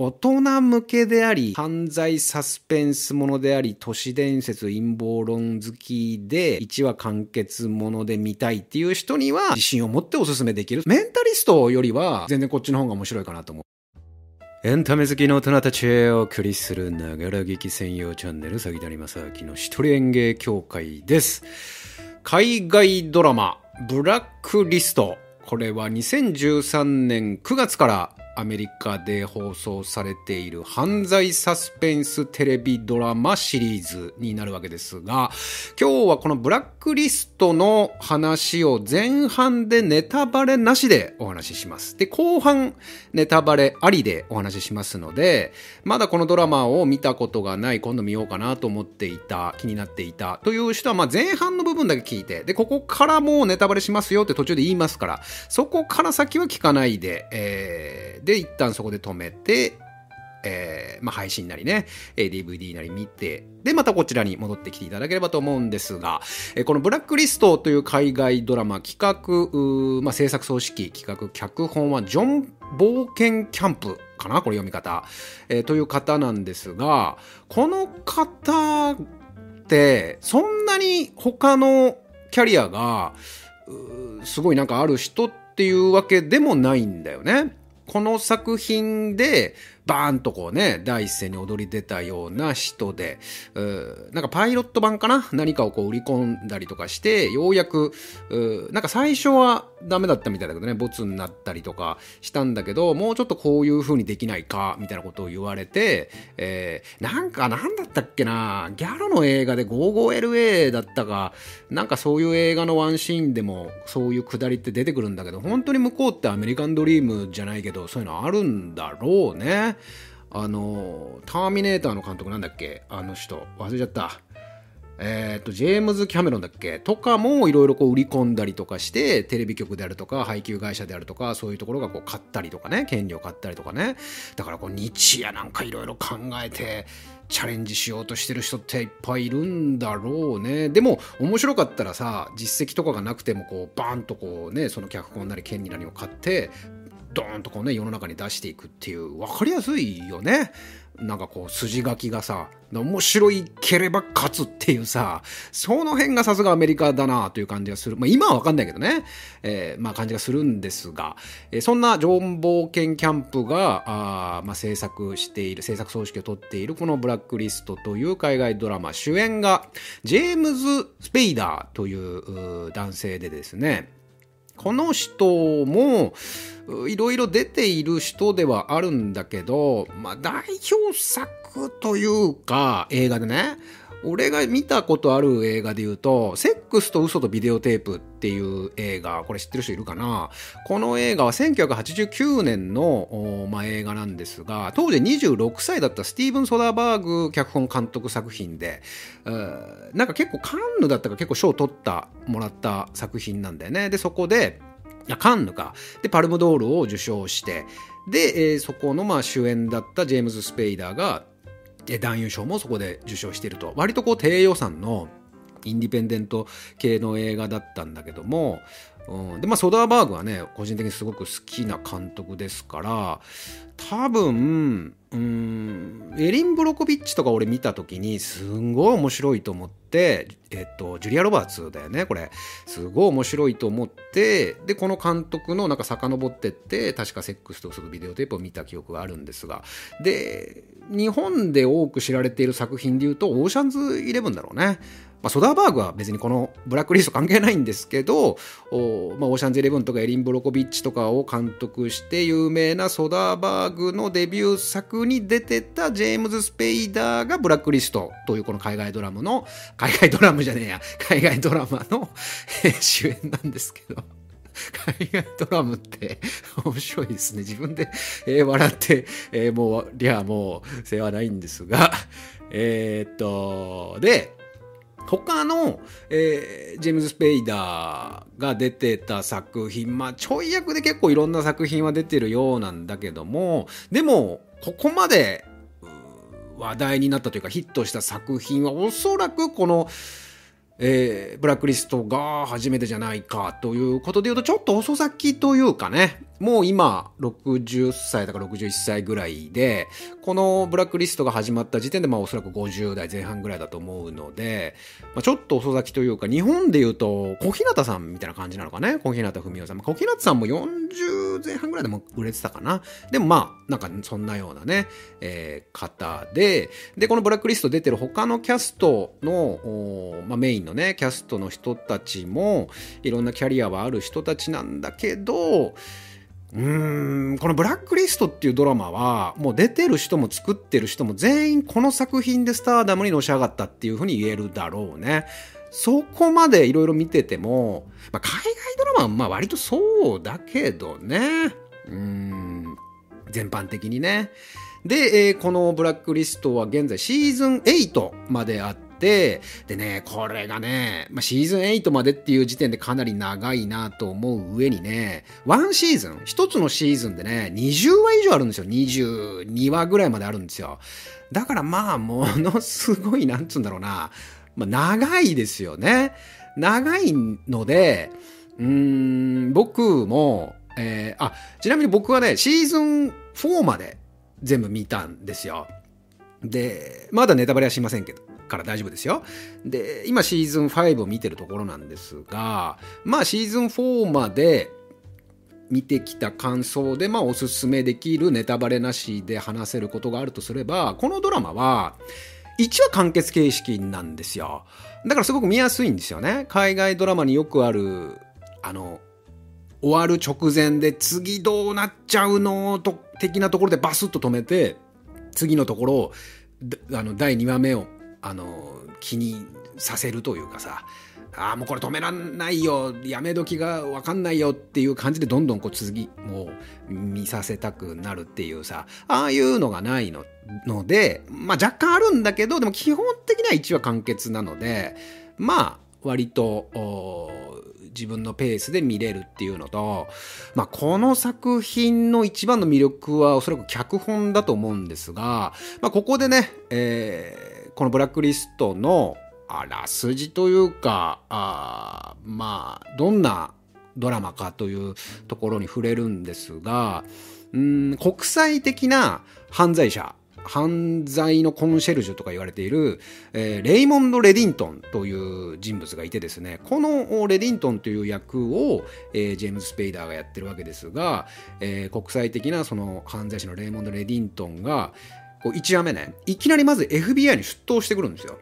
大人向けであり、犯罪サスペンスものであり、都市伝説陰謀論好きで、1話完結もので見たいっていう人には、自信を持っておすすめできる。メンタリストよりは、全然こっちの方が面白いかなと思う。エンタメ好きの大人たちへお送りするながら劇専用チャンネル、詐欺谷正明の一人演芸協会です。海外ドラマ、ブラックリスト。これは2013年9月からアメリカで放送されている犯罪サスペンステレビドラマシリーズになるわけですが、今日はこのブラックリストの話を前半でネタバレなしでお話しします。で、後半ネタバレありでお話ししますので、まだこのドラマを見たことがない、今度見ようかなと思っていた、気になっていたという人は、まあ前半の部分だけ聞いて、で、ここからもうネタバレしますよって途中で言いますから、そこから先は聞かないで、えーで、一旦そこで止めて、えー、まあ、配信なりね、DVD なり見て、で、またこちらに戻ってきていただければと思うんですが、えこのブラックリストという海外ドラマ企画、まあ、制作総指揮、企画、脚本はジョン・冒険キャンプかなこれ読み方、えー、という方なんですが、この方って、そんなに他のキャリアが、すごいなんかある人っていうわけでもないんだよね。この作品でバーンとこうね、第一線に踊り出たような人で、なんかパイロット版かな？何かをこう売り込んだりとかして、ようやく、なんか最初はダメだったみたいだけどね、ボツになったりとかしたんだけど、もうちょっとこういう風にできないか、みたいなことを言われて、えー、なんかなんだったっけな、ギャロの映画で 55LA だったか、なんかそういう映画のワンシーンでもそういうくだりって出てくるんだけど、本当に向こうってアメリカンドリームじゃないけど、そういうのあるんだろうね。あの、ターミネーターの監督なんだっけ？あの人。忘れちゃった。えっ、ー、と、ジェームズ・キャメロンだっけ？とかもいろいろこう売り込んだりとかして、テレビ局であるとか、配給会社であるとか、そういうところがこう買ったりとかね、権利を買ったりとかね。だからこう日夜なんかいろいろ考えて、チャレンジしようとしてる人っていっぱいいるんだろうね。でも、面白かったらさ、実績とかがなくても、こう、バーンとこうね、その脚本なり権利なりを買って、ドーンとこうね世の中に出していくっていう分かりやすいよね。なんかこう筋書きがさ面白いければ勝つっていうさその辺がさすがアメリカだなという感じがする。まあ今は分かんないけどね、えー、まあ感じがするんですが、えー、そんなジョン・冒険キャンプがあ、まあ、制作している制作総指揮を取っているこの「ブラックリスト」という海外ドラマ主演がジェームズ・スペイダーという男性でですね。この人もいろいろ出ている人ではあるんだけど、まあ代表作というか映画でね、俺が見たことある映画で言うと、セックスと嘘とビデオテープっていう映画、これ知ってる人いるかな？この映画は1989年の、まあ、映画なんですが、当時26歳だったスティーブン・ソダーバーグ脚本監督作品で、なんか結構カンヌだったか結構賞を取った、もらった作品なんだよね。で、そこで、カンヌか。で、パルムドールを受賞して、で、そこのまあ主演だったジェームズ・スペイダーが、男優賞もそこで受賞していると。割とこう低予算のインディペンデント系の映画だったんだけども、うん、でまあソダーバーグはね個人的にすごく好きな監督ですから多分うん。エリン・ブロコビッチとか俺見た時にすんごい面白いと思って、えっと、ジュリア・ロバーツだよねこれ。すごい面白いと思ってでこの監督のなんか遡ってって確かセックスとするビデオテープを見た記憶があるんですが。で日本で多く知られている作品でいうとオーシャンズイレブンだろうね。まあ、ソダーバーグは別にこのブラックリスト関係ないんですけど、おまあ、オーシャンズイレブンとかエリン・ブロコビッチとかを監督して有名なソダーバーグのデビュー作に出てたジェームズ・スペイダーがブラックリストというこの海外ドラマの、海外ドラマじゃねえや、海外ドラマの 主演なんですけど。海外ドラムって 面白いですね。自分で、えー、笑って、えー、もう、りゃもう世話ないんですが、えー、っと、で、他の、えー、ジェームズ・スペイダーが出てた作品、まあ、ちょい役で結構いろんな作品は出てるようなんだけども、でも、ここまで話題になったというかヒットした作品はおそらくこの、えー、ブラックリストが初めてじゃないかということで言うとちょっと遅咲きというかね。もう今60歳だか61歳ぐらいで、このブラックリストが始まった時点でまあおそらく50代前半ぐらいだと思うので、まあ、ちょっと遅咲きというか、日本で言うと小日向さんみたいな感じなのかね？小日向文雄さん。小日向さんも40前半ぐらいでも売れてたかな？でもまあ、なんかそんなようなね、えー、方で、で、このブラックリスト出てる他のキャストの、まあ、メインのね、キャストの人たちも、いろんなキャリアはある人たちなんだけど、うーんこのブラックリストっていうドラマはもう出てる人も作ってる人も全員この作品でスターダムにのし上がったっていうふうに言えるだろうね。そこまでいろいろ見てても、まあ、海外ドラマはまあ割とそうだけどね。うん、全般的にね。で、えー、このブラックリストは現在シーズン8まであって、でね、これがね、まあ、シーズン8までっていう時点でかなり長いなと思う上にね、ワンシーズン、一つのシーズンでね、20話以上あるんですよ。22話ぐらいまであるんですよ。だからまあ、ものすごい、なんつうんだろうな、まあ、長いですよね。長いので、うーん、僕も、えー、あ、ちなみに僕はね、シーズン4まで全部見たんですよ。で、まだネタバレはしませんけど。から大丈夫ですよ。で、今シーズン5を見てるところなんですが、まあシーズン4まで見てきた感想で、まあおすすめできるネタバレなしで話せることがあるとすれば、このドラマは、1話完結形式なんですよ。だからすごく見やすいんですよね。海外ドラマによくある、あの、終わる直前で次どうなっちゃうのと的なところでバスッと止めて次のところをあの第2話目をあの気にさせるというかさああもうこれ止めらんないよやめ時が分かんないよっていう感じでどんどんこう次もう見させたくなるっていうさああいうのがないののでまあ若干あるんだけどでも基本的には1話完結なのでまあ割と自分のペースで見れるっていうのと、まあ、この作品の一番の魅力はおそらく脚本だと思うんですが、まあ、ここでね、えこのブラックリストのあらすじというかあまあどんなドラマかというところに触れるんですがうん国際的な犯罪者犯罪のコンシェルジュとか言われている、えー、レイモンド・レディントンという人物がいてですねこのレディントンという役を、えー、ジェームズ・スペイダーがやってるわけですが、えー、国際的なその犯罪者のレイモンド・レディントンがこう1話目ね、いきなりまず FBI に出頭してくるんですよ。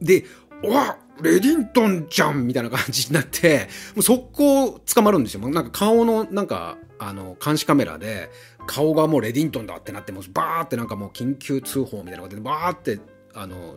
で、わレディントンじゃんみたいな感じになって、もう速攻捕まるんですよ。もうなんか顔の、なんか、あの、監視カメラで、顔がもうレディントンだってなって、もうバーってなんかもう緊急通報みたいなことで、バーって、あの、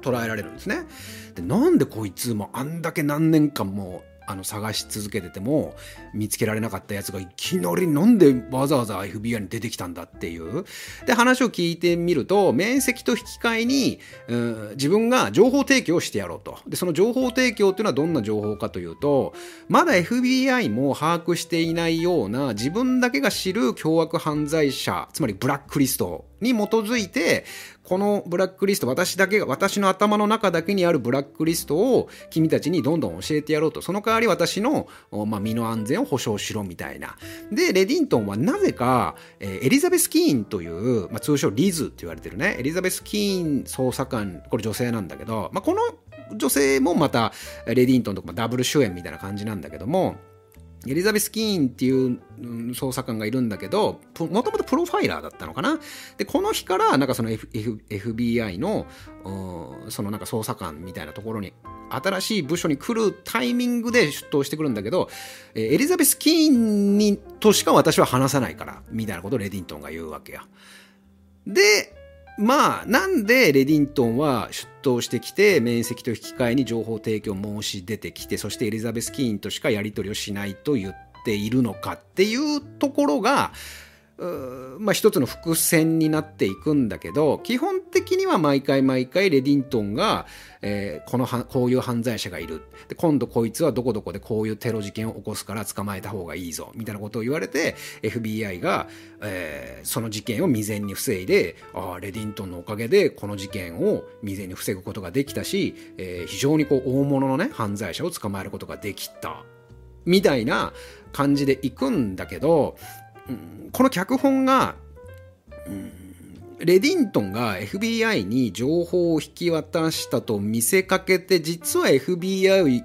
捉えられるんですね。で、なんでこいつもあんだけ何年間もあの探し続けてても見つけられなかったやつがいきなりなんでわざわざ FBI に出てきたんだっていう。で、話を聞いてみると、面積と引き換えに、うん、自分が情報提供をしてやろうと。で、その情報提供っていうのはどんな情報かというと、まだ FBI も把握していないような自分だけが知る凶悪犯罪者、つまりブラックリストに基づいて、このブラックリスト、私だけが、私の頭の中だけにあるブラックリストを君たちにどんどん教えてやろうと。その代わり私の、まあ、身の安全を保証しろみたいな。で、レディントンはなぜか、えー、エリザベス・キーンという、まあ、通称リズって言われてるね、エリザベス・キーン捜査官、これ女性なんだけど、まあ、この女性もまた、レディントンとかダブル主演みたいな感じなんだけども、エリザベス・キーンっていう捜査官がいるんだけど、もともとプロファイラーだったのかな？で、この日から、なんかその、F b i の、そのなんか捜査官みたいなところに、新しい部署に来るタイミングで出頭してくるんだけど、エリザベス・キーンにとしか私は話さないから、みたいなことをレディントンが言うわけよ。で、まあ、なんでレディントンは出頭してきて、面積と引き換えに情報提供を申し出てきて、そしてエリザベス・キーンとしかやり取りをしないと言っているのかっていうところが、まあ、一つの伏線になっていくんだけど基本的には毎回毎回レディントンが、えー、このこういう犯罪者がいる。で今度こいつはどこどこでこういうテロ事件を起こすから捕まえた方がいいぞみたいなことを言われて FBI が、えー、その事件を未然に防いであレディントンのおかげでこの事件を未然に防ぐことができたし、えー、非常にこう大物のね犯罪者を捕まえることができた。みたいな感じで行くんだけど、この脚本が、レディントンが FBI に情報を引き渡したと見せかけて、実は FBI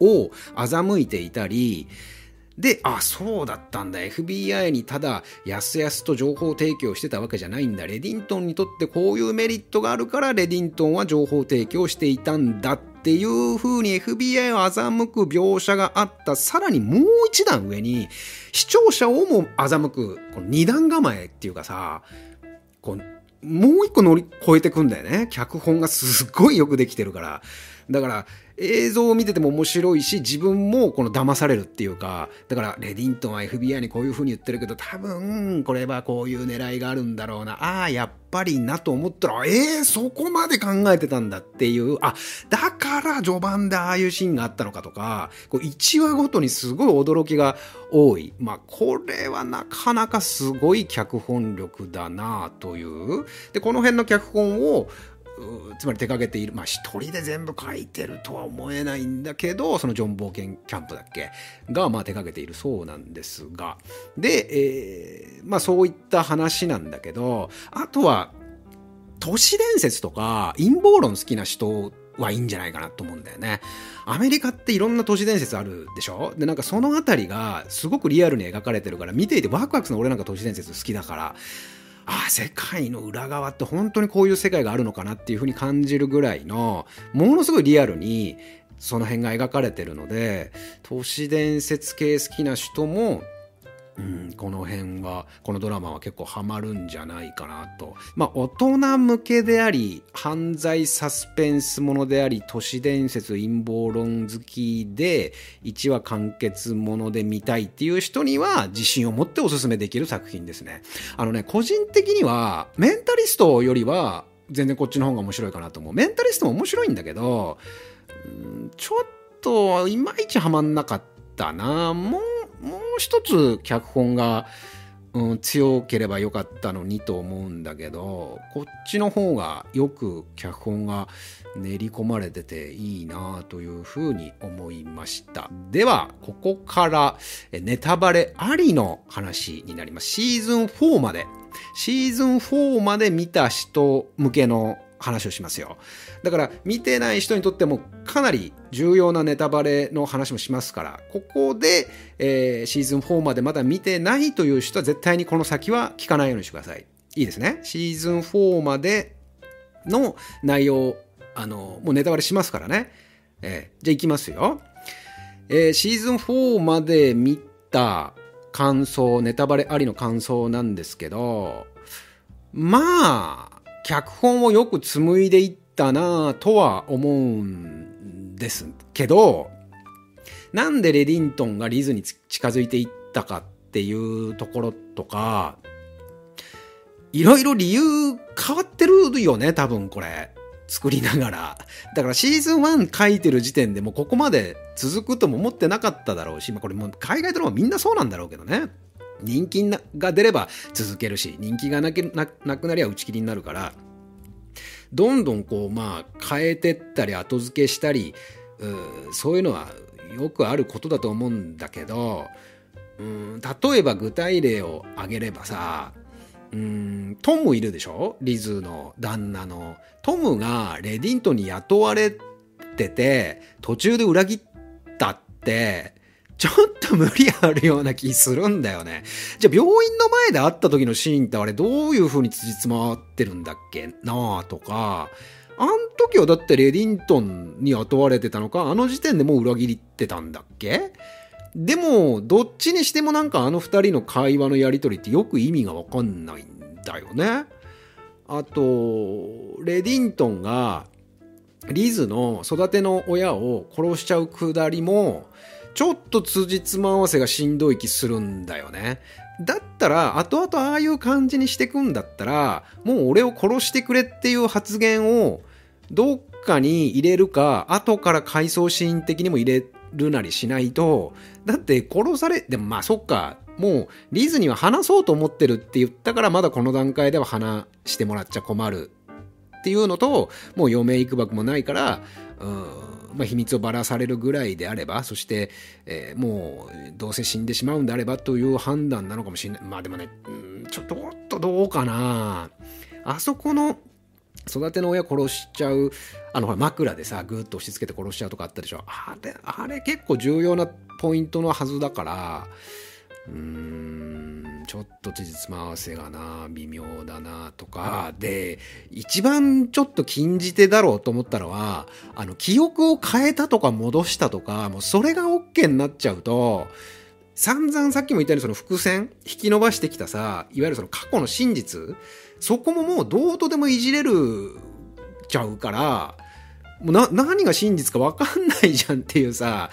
を欺いていたり、で、あ、そうだったんだ。FBI にただ、やすやすと情報提供してたわけじゃないんだ。レディントンにとってこういうメリットがあるから、レディントンは情報提供していたんだっっていう風に FBI を欺く描写があった。さらにもう一段上に、視聴者をも欺く、この二段構えっていうかさ、こうもう一個乗り越えてくんだよね。脚本がすっごいよくできてるから。だから、映像を見てても面白いし、自分もこの騙されるっていうか、だからレディントンは FBI にこういう風に言ってるけど、多分、これはこういう狙いがあるんだろうな。ああ、やっぱりなと思ったら、ええー、そこまで考えてたんだっていう、あ、だから序盤でああいうシーンがあったのかとか、こう1話ごとにすごい驚きが多い。まあ、これはなかなかすごい脚本力だなという。で、この辺の脚本を、つまり手掛けている、まあ一人で全部書いてるとは思えないんだけど、そのジョン・冒険キャンプだっけ？が、まあ手掛けているそうなんですが、で、えー、まあそういった話なんだけど、あとは、都市伝説とか陰謀論好きな人はいいんじゃないかなと思うんだよね。アメリカっていろんな都市伝説あるでしょ？で、なんかそのあたりがすごくリアルに描かれてるから、見ていてワクワクするの俺なんか都市伝説好きだから、ああ、世界の裏側って本当にこういう世界があるのかなっていうふうに感じるぐらいの、ものすごいリアルにその辺が描かれてるので、都市伝説系好きな人もうん、この辺は、このドラマは結構ハマるんじゃないかなと。まあ、大人向けであり、犯罪サスペンスものであり、都市伝説陰謀論好きで、1話完結もので見たいっていう人には、自信を持っておすすめできる作品ですね。あのね、個人的には、メンタリストよりは、全然こっちの方が面白いかなと思う。メンタリストも面白いんだけど、うん、ちょっと、いまいちハマんなかったな。もうもう一つ脚本が、うん、強ければよかったのにと思うんだけどこっちの方がよく脚本が練り込まれてていいなというふうに思いました。ではここからネタバレありの話になります。シーズン4まで。シーズン4まで見た人向けの話をしますよ。だから見てない人にとってもかなり重要なネタバレの話もしますから、ここで、えー、シーズン4までまだ見てないという人は絶対にこの先は聞かないようにしてください。いいですね。シーズン4までの内容、あの、もうネタバレしますからね。えー、じゃあ行きますよ。えー、シーズン4まで見た感想、ネタバレありの感想なんですけど、まあ、脚本をよく紡いでいったなぁとは思うんですけど、なんでレディントンがリズに近づいていったかっていうところとか、いろいろ理由変わってるよね、多分これ。作りながら。だからシーズン1書いてる時点でもここまで続くとも思ってなかっただろうし、まあこれもう海外ドラマみんなそうなんだろうけどね。人気が出れば続けるし、人気がなけなくなりゃ打ち切りになるから、どんどんこう、まあ、変えてったり、後付けしたり、うそういうのはよくあることだと思うんだけど、うん例えば具体例を挙げればさ、うんトムいるでしょ？リズの旦那の。トムがレディントンに雇われてて、途中で裏切ったって、ちょっと無理あるような気するんだよね。じゃあ病院の前で会った時のシーンってあれどういう風に辻褄合ってるんだっけなあとか、あん時はだってレディントンに雇われてたのか、あの時点でもう裏切ってたんだっけ？でも、どっちにしてもなんかあの二人の会話のやりとりってよく意味がわかんないんだよね。あと、レディントンがリズの育ての親を殺しちゃうくだりも、ちょっと辻褄合わせがしんどい気するんだよね。だったら、後々ああいう感じにしてくんだったら、もう俺を殺してくれっていう発言を、どっかに入れるか、後から回想シーン的にも入れるなりしないと、だって殺され、でもまあそっか、もうリズには話そうと思ってるって言ったからまだこの段階では話してもらっちゃ困るっていうのと、もう余命いくばくもないから、うんまあ、秘密をばらされるぐらいであればそして、えー、もうどうせ死んでしまうんであればという判断なのかもしれない。まあでもね、うん、ちょっとおっとどうかな。あそこの育ての親殺しちゃうあの枕でさぐっと押し付けて殺しちゃうとかあったでしょ。あれあれ結構重要なポイントのはずだからうーん。ちょっと事実合わせがな微妙だなとかで一番ちょっと禁じ手だろうと思ったのはあの記憶を変えたとか戻したとかもうそれが OK になっちゃうと散々さっきも言ったようにその伏線引き伸ばしてきたさいわゆるその過去の真実そこももうどうとでもいじれるちゃうからもうな何が真実か分かんないじゃんっていうさ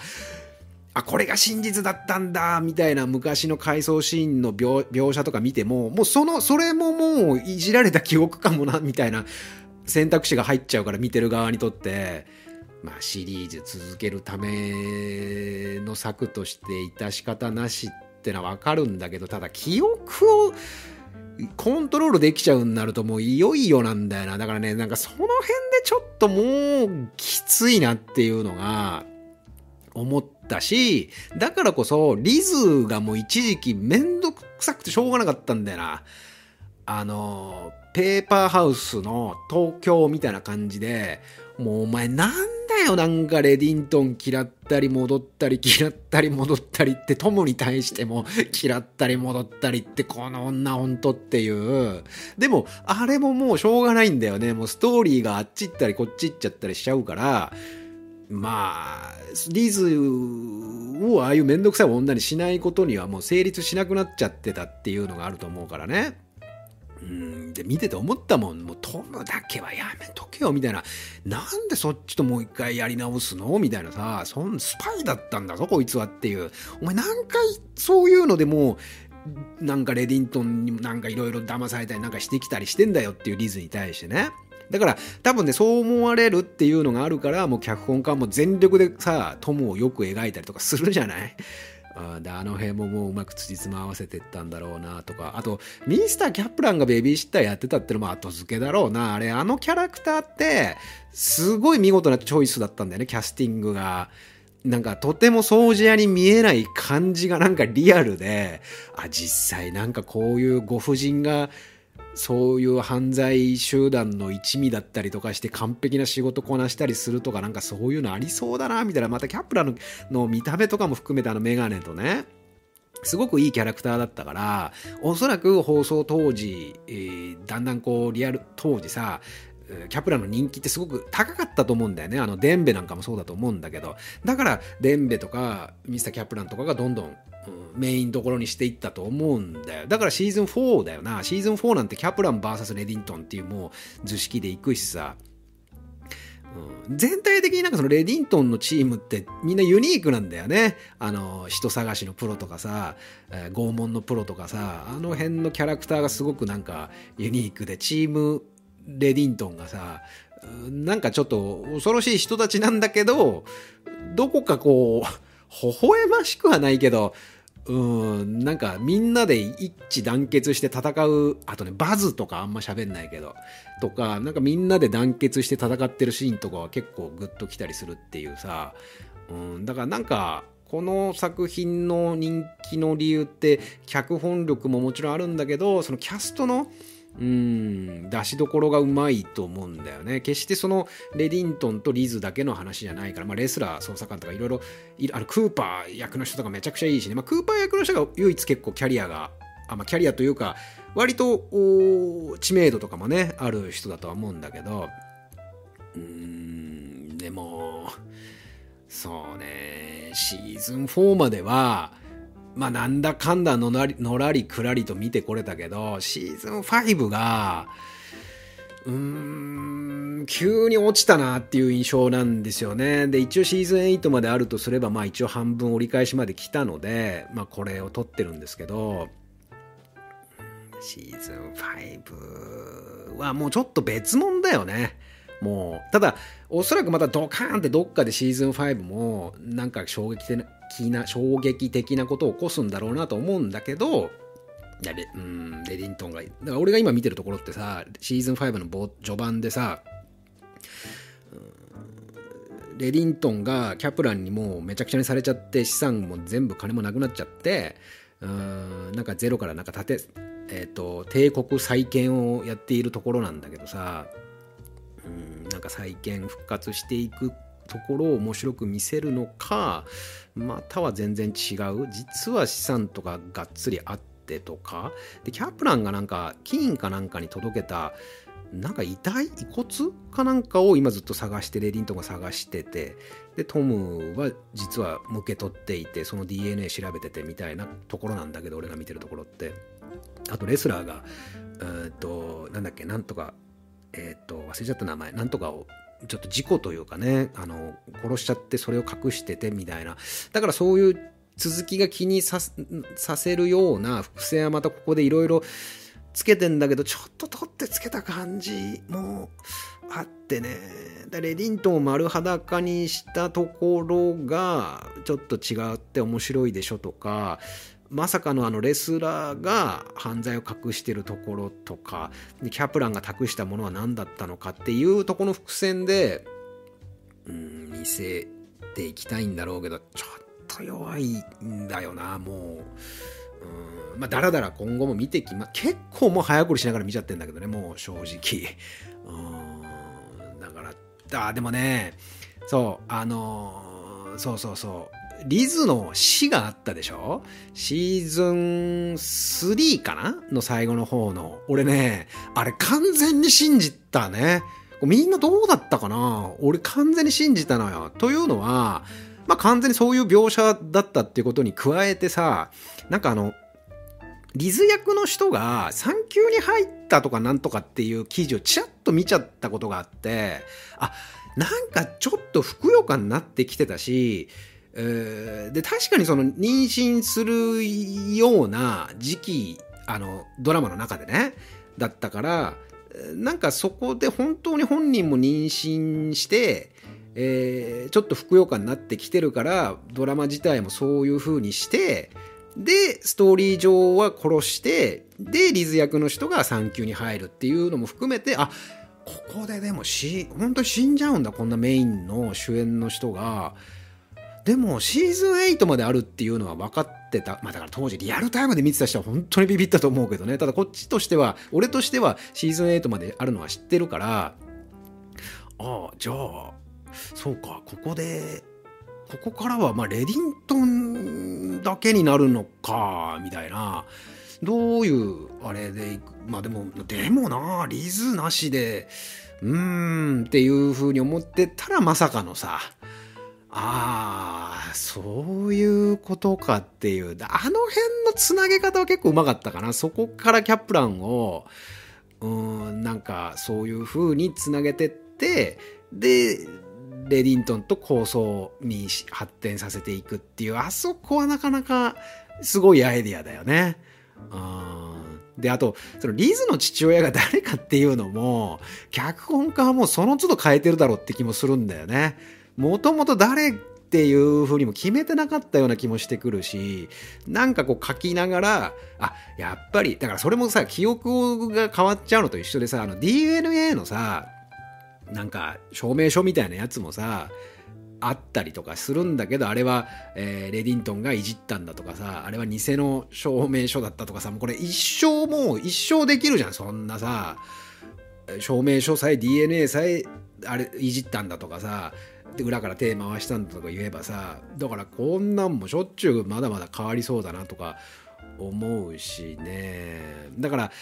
あ、これが真実だったんだ、みたいな昔の回想シーンの描写とか見ても、もうその、それももういじられた記憶かもな、みたいな選択肢が入っちゃうから見てる側にとって、まあシリーズ続けるための策として致し方なしってのはわかるんだけど、ただ記憶をコントロールできちゃうんなるともういよいよなんだよな。だからね、なんかその辺でちょっともうきついなっていうのが思ったし、だからこそ、リズがもう一時期めんどくさくてしょうがなかったんだよな。あの、ペーパーハウスの東京みたいな感じで、もうお前なんだよなんかレディントン嫌ったり戻ったり嫌ったり戻ったりってトムに対しても嫌ったり戻ったりってこの女ほんとっていう。でもあれももうしょうがないんだよね。もうストーリーがあっち行ったりこっち行っちゃったりしちゃうから、まあ、リズをああいうめんどくさい女にしないことにはもう成立しなくなっちゃってたっていうのがあると思うからね。うん、で、見てて思ったもん。もうトムだけはやめとけよ、みたいな。なんでそっちともう一回やり直すのみたいなさ、そんスパイだったんだぞ、こいつはっていう。お前何回そういうのでもう、なんかレディントンにもなんかいろいろ騙されたりなんかしてきたりしてんだよっていうリズに対してね。だから多分ねそう思われるっていうのがあるからもう脚本家も全力でさトムをよく描いたりとかするじゃない？あであの辺ももううまく辻褄合わせてったんだろうなとか。あとミスター・キャプランがベビーシッターやってたってのも後付けだろうな。あれあのキャラクターってすごい見事なチョイスだったんだよね。キャスティングが。なんかとても掃除屋に見えない感じがなんかリアルで、あ、実際なんかこういうご婦人がそういう犯罪集団の一味だったりとかして完璧な仕事こなしたりするとかなんかそういうのありそうだなみたいなまたキャプラのの見た目とかも含めてあのメガネとねすごくいいキャラクターだったからおそらく放送当時、えー、だんだんこうリアル当時さキャプラの人気ってすごく高かったと思うんだよね。あの、デンベなんかもそうだと思うんだけど。だから、デンベとか、ミスター・キャプランとかがどんどんメインどころにしていったと思うんだよ。だからシーズン4だよな。シーズン4なんてキャプラン VS レディントンっていうもう図式でいくしさ。うん、全体的になんかそのレディントンのチームってみんなユニークなんだよね。あの、人探しのプロとかさ、えー、拷問のプロとかさ、あの辺のキャラクターがすごくなんかユニークで、チームレディントンがさ、なんかちょっと恐ろしい人たちなんだけど、どこかこう、微笑ましくはないけど、うん、なんかみんなで一致団結して戦う、あとね、バズとかあんま喋んないけど、とか、なんかみんなで団結して戦ってるシーンとかは結構グッときたりするっていうさ、うん、だからなんか、この作品の人気の理由って、脚本力ももちろんあるんだけど、そのキャストの、うん出しどころがうまいと思うんだよね。決してそのレディントンとリズだけの話じゃないから、まあ、レスラー捜査官とかいろいろクーパー役の人とかめちゃくちゃいいしね、まあ、クーパー役の人が唯一結構キャリアがあ、まあ、キャリアというか割と知名度とかもねある人だとは思うんだけど。うんでもそうね。シーズン4まではまあなんだかんだのらりのらりくらりと見てこれたけど、シーズン5が、うーん、急に落ちたなっていう印象なんですよね。で、一応シーズン8まであるとすれば、まあ一応半分折り返しまで来たので、まあこれを撮ってるんですけど、シーズン5はもうちょっと別物だよね。もう、ただ、おそらくまたドカーンってどっかでシーズン5も、なんか衝撃的な、衝撃的なことを起こすんだろうなと思うんだけど、いやレうんレディントンが、だから俺が今見てるところってさ、シーズン5の序盤でさ、レディントンがキャプランにもうめちゃくちゃにされちゃって資産も全部金もなくなっちゃってうんなんかゼロからなんか建て、えーと、帝国再建をやっているところなんだけどさうんなんか再建復活していくところを面白く見せるのかまたは全然違う。実は資産とかがっつりあってとか。でキャプランがなんか金かなんかに届けたなんか遺体遺骨かなんかを今ずっと探してレディントンが探してて。でトムは実は受け取っていてその DNA 調べててみたいなところなんだけど俺が見てるところって。あとレスラーがえっとなんだっけなんとかえっと忘れちゃった名前。なんとかをちょっと事故というかねあの殺しちゃってそれを隠しててみたいなだからそういう続きが気にさせるような伏線はまたここでいろいろつけてんだけど、ちょっと取ってつけた感じもあってね。レディントンを丸裸にしたところが、ちょっと違って面白いでしょとか、まさかのあのレスラーが犯罪を隠してるところとか、キャプランが託したものは何だったのかっていうとこの伏線で、うん、見せていきたいんだろうけど、ちょっと弱いんだよな、もう。うんまあ、だらだら今後も見てきま、結構もう早送りしながら見ちゃってんだけどね、もう正直。うん、だから、あ、でもね、そう、あのー、そうそうそう、リズの死があったでしょ？シーズン3かな？の最後の方の。俺ね、あれ完全に信じたね。みんなどうだったかな？俺完全に信じたのよ。というのは、まあ完全にそういう描写だったっていうことに加えてさ、なんかあの、リズ役の人が産休に入ったとかなんとかっていう記事をちらっと見ちゃったことがあって、あ、なんかちょっとふくよかになってきてたし、で、確かにその妊娠するような時期、あの、ドラマの中でね、だったから、なんかそこで本当に本人も妊娠して、えー、ちょっとふくよかになってきてるからドラマ自体もそういう風にしてでストーリー上は殺してでリズ役の人が産休に入るっていうのも含めてあここででもし本当に死んじゃうんだこんなメインの主演の人が。でもシーズン8まであるっていうのは分かってたまあだから当時リアルタイムで見てた人は本当にビビったと思うけどねただこっちとしては俺としてはシーズン8まであるのは知ってるからああじゃあそうか、ここで、ここからは、まあ、レディントンだけになるのか、みたいな。どういう、あれでいく？まあでも、でもな、リズなしで、うーんっていう風に思ってたらまさかのさ、ああ、そういうことかっていう。あの辺のつなげ方は結構うまかったかな。そこからキャプランを、うん、なんかそういう風につなげてって、で、レディントンと構想に発展させていくっていう、あそこはなかなかすごいアイディアだよね。うんで、あと、そのリズの父親が誰かっていうのも、脚本家はもうその都度変えてるだろうって気もするんだよね。もともと誰っていうふうにも決めてなかったような気もしてくるし、なんかこう書きながら、あ、やっぱり、だからそれもさ、記憶が変わっちゃうのと一緒でさ、あの DNA のさ、なんか証明書みたいなやつもさあったりとかするんだけどあれは、えー、レディントンがいじったんだとかさあれは偽の証明書だったとかさもうこれ一生もう一生できるじゃんそんなさ証明書さえ DNA さえあれいじったんだとかさで裏から手回したんだとか言えばさだからこんなんもしょっちゅうまだまだ変わりそうだなとか思うしね。だから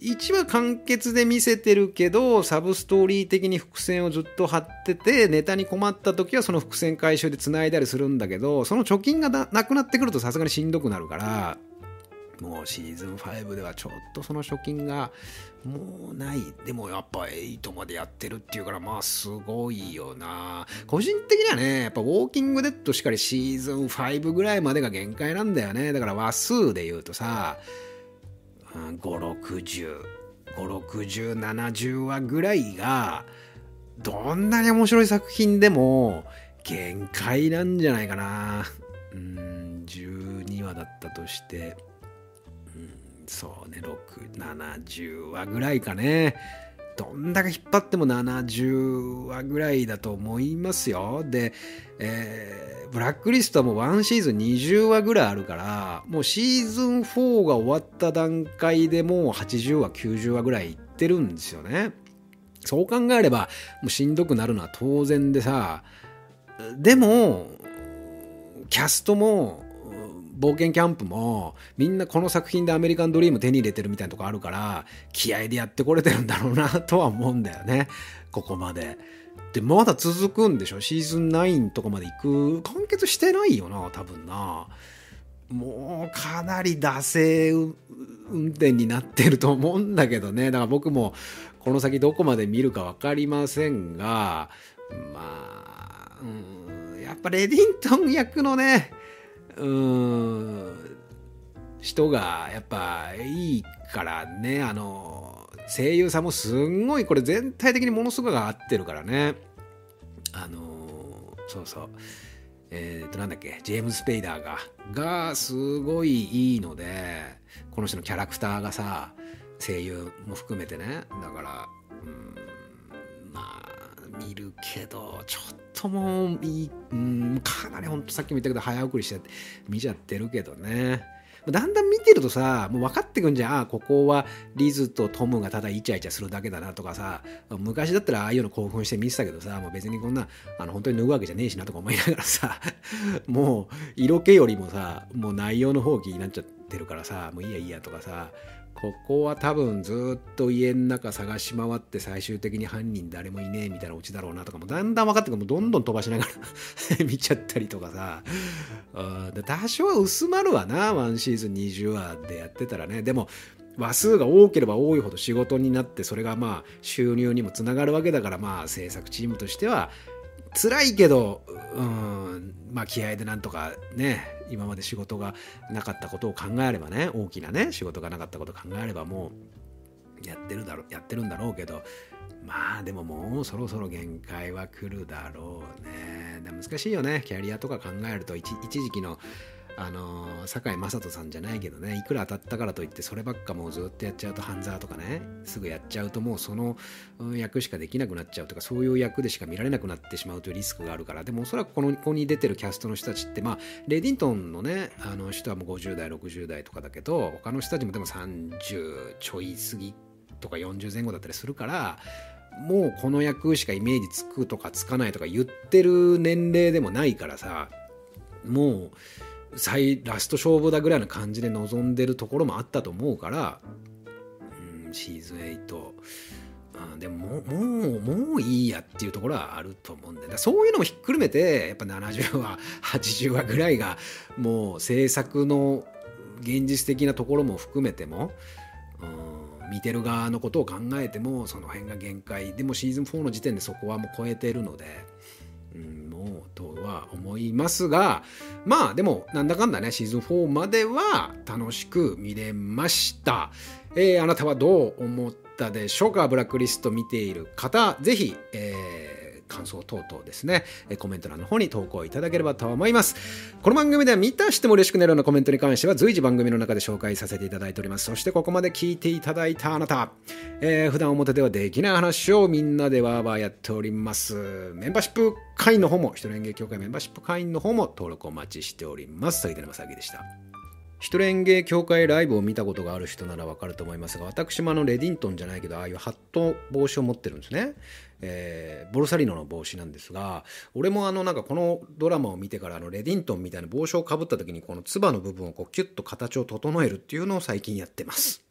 1話完結で見せてるけど、サブストーリー的に伏線をずっと張ってて、ネタに困った時はその伏線回収で繋いだりするんだけど、その貯金がなくなってくるとさすがにしんどくなるから、もうシーズン5ではちょっとその貯金がもうない。でもやっぱ8までやってるっていうからまあすごいよな。個人的にはね、やっぱウォーキングデッドしかりシーズン5ぐらいまでが限界なんだよね。だから話数で言うとさ、5、60、5、60、70話ぐらいがどんなに面白い作品でも限界なんじゃないかなうん12話だったとしてそうね670話ぐらいかねどんだけ引っ張っても70話ぐらいだと思いますよ。で、えー、ブラックリストはもう1シーズン20話ぐらいあるから、もうシーズン4が終わった段階でもう80話、90話ぐらいいってるんですよね。そう考えれば、もうしんどくなるのは当然でさ、でも、キャストも、冒険キャンプもみんなこの作品でアメリカンドリーム手に入れてるみたいなとこあるから気合でやってこれてるんだろうなとは思うんだよねここまで。でまだ続くんでしょ？シーズン9とかまで行く完結してないよな多分な。もうかなり惰性運転になってると思うんだけどねだから僕もこの先どこまで見るか分かりませんがまあ、うん、やっぱレディントン役のねうん。人がやっぱいいからね。あの声優さんもすんごいこれ全体的にものすごく合ってるからね。あのそうそう。えっ、ー、となんだっけ。ジェームズ・ペイダーががすごいいいのでこの人のキャラクターがさ声優も含めてね。だからうんまあ見るけどちょっとともいい、うん、かなりほんとさっきも言ったけど早送りして見ちゃってるけどね。だんだん見てるとさ、もう分かってくんじゃん。あここはリズとトムがただイチャイチャするだけだなとかさ、昔だったらああいうの興奮して見てたけどさ、もう別にこんな、あの、本当に脱ぐわけじゃねえしなとか思いながらさ、もう色気よりもさ、もう内容の放棄になっちゃってるからさ、もういいやいいやとかさ、ここは多分ずっと家の中探し回って最終的に犯人誰もいねえみたいなオチだろうなとかもだんだん分かってくる。どんどん飛ばしながら 見ちゃったりとかさ。で多少は薄まるわなワンシーズン20話でやってたらね。でも話数が多ければ多いほど仕事になってそれがまあ収入にもつながるわけだからまあ制作チームとしては辛いけど、うん、まあ気合でなんとかね、今まで仕事がなかったことを考えればね、大きなね、仕事がなかったことを考えればもうやってるだろう、やってるんだろうけど、まあでももうそろそろ限界は来るだろうね。難しいよね、キャリアとか考えると一時期のあの堺雅人さんじゃないけどねいくら当たったからといってそればっかもうずっとやっちゃうと半沢とかねすぐやっちゃうともうその役しかできなくなっちゃうとかそういう役でしか見られなくなってしまうというリスクがあるからでもおそらくこのここに出てるキャストの人たちってまあレディントンのねあの人はもう50代60代とかだけど他の人たちもでも30ちょい過ぎとか40前後だったりするからもうこの役しかイメージつくとかつかないとか言ってる年齢でもないからさもう最ラスト勝負だぐらいの感じで臨んでるところもあったと思うから、うん、シーズン8あでももうもういいやっていうところはあると思うんでそういうのもひっくるめてやっぱ70話80話ぐらいがもう制作の現実的なところも含めても、うん、見てる側のことを考えてもその辺が限界でもシーズン4の時点でそこはもう超えてるので。うん、うとは思いますがまあでもなんだかんだねシーズン4までは楽しく見れました、えー、あなたはどう思ったでしょうか？ブラックリスト見ている方ぜひ、えー感想等々ですね、コメント欄の方に投稿いただければと思います。この番組では見たしても嬉しくなるようなコメントに関しては随時番組の中で紹介させていただいております。そしてここまで聞いていただいたあなた、えー、普段表ではできない話をみんなでワーバーやっております。メンバーシップ会員の方も、一人演芸協会メンバーシップ会員の方も登録お待ちしております。杉田正明でした。一人演芸協会ライブを見たことがある人ならわかると思いますが私もあのレディントンじゃないけどああいうハット帽子を持ってるんですねえー、ボルサリノの帽子なんですが俺もあのなんかこのドラマを見てからあのレディントンみたいな帽子をかぶった時にこのつばの部分をこうキュッと形を整えるっていうのを最近やってます。